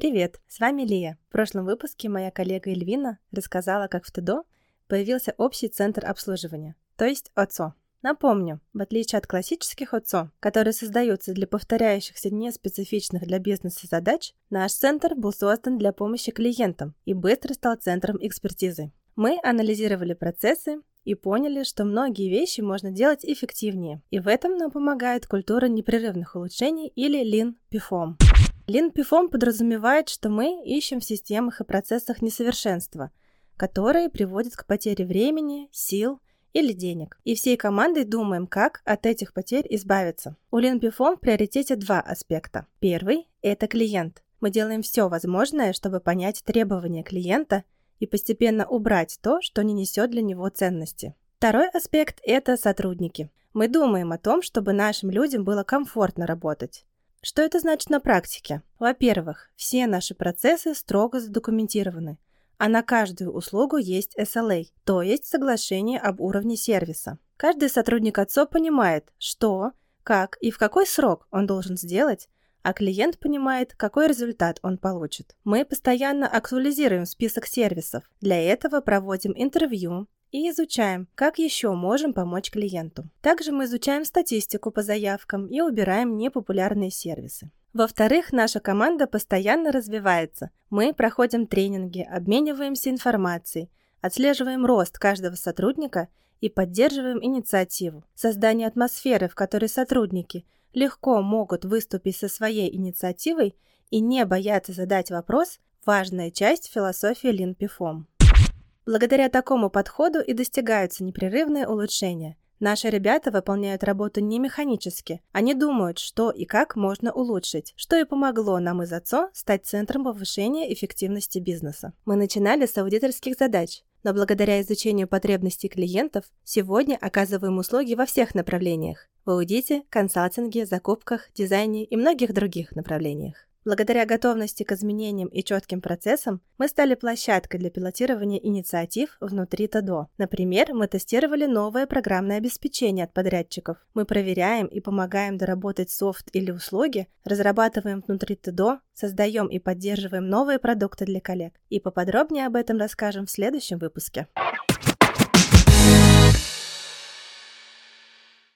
Привет, с вами Лия. В прошлом выпуске моя коллега Эльвина рассказала, как в ТДО появился общий центр обслуживания, то есть ОЦО. Напомню, в отличие от классических ОЦО, которые создаются для повторяющихся неспецифичных для бизнеса задач, наш центр был создан для помощи клиентам и быстро стал центром экспертизы. Мы анализировали процессы и поняли, что многие вещи можно делать эффективнее, и в этом нам помогает культура непрерывных улучшений или Lean PFOM. PFOM подразумевает, что мы ищем в системах и процессах несовершенства, которые приводят к потере времени, сил или денег. И всей командой думаем, как от этих потерь избавиться. У PFOM в приоритете два аспекта. Первый – это клиент. Мы делаем все возможное, чтобы понять требования клиента и постепенно убрать то, что не несет для него ценности. Второй аспект – это сотрудники. Мы думаем о том, чтобы нашим людям было комфортно работать. Что это значит на практике? Во-первых, все наши процессы строго задокументированы, а на каждую услугу есть SLA, то есть соглашение об уровне сервиса. Каждый сотрудник АЦО понимает, что, как и в какой срок он должен сделать, а клиент понимает, какой результат он получит. Мы постоянно актуализируем список сервисов. Для этого проводим интервью, и изучаем, как еще можем помочь клиенту. Также мы изучаем статистику по заявкам и убираем непопулярные сервисы. Во-вторых, наша команда постоянно развивается. Мы проходим тренинги, обмениваемся информацией, отслеживаем рост каждого сотрудника и поддерживаем инициативу. Создание атмосферы, в которой сотрудники легко могут выступить со своей инициативой и не бояться задать вопрос – важная часть философии PFOM. Благодаря такому подходу и достигаются непрерывные улучшения. Наши ребята выполняют работу не механически. Они думают, что и как можно улучшить, что и помогло нам из АЦО стать центром повышения эффективности бизнеса. Мы начинали с аудиторских задач, но благодаря изучению потребностей клиентов сегодня оказываем услуги во всех направлениях – в аудите, консалтинге, закупках, дизайне и многих других направлениях. Благодаря готовности к изменениям и четким процессам мы стали площадкой для пилотирования инициатив внутри ТДО. Например, мы тестировали новое программное обеспечение от подрядчиков. Мы проверяем и помогаем доработать софт или услуги, разрабатываем внутри ТДО, создаем и поддерживаем новые продукты для коллег. И поподробнее об этом расскажем в следующем выпуске.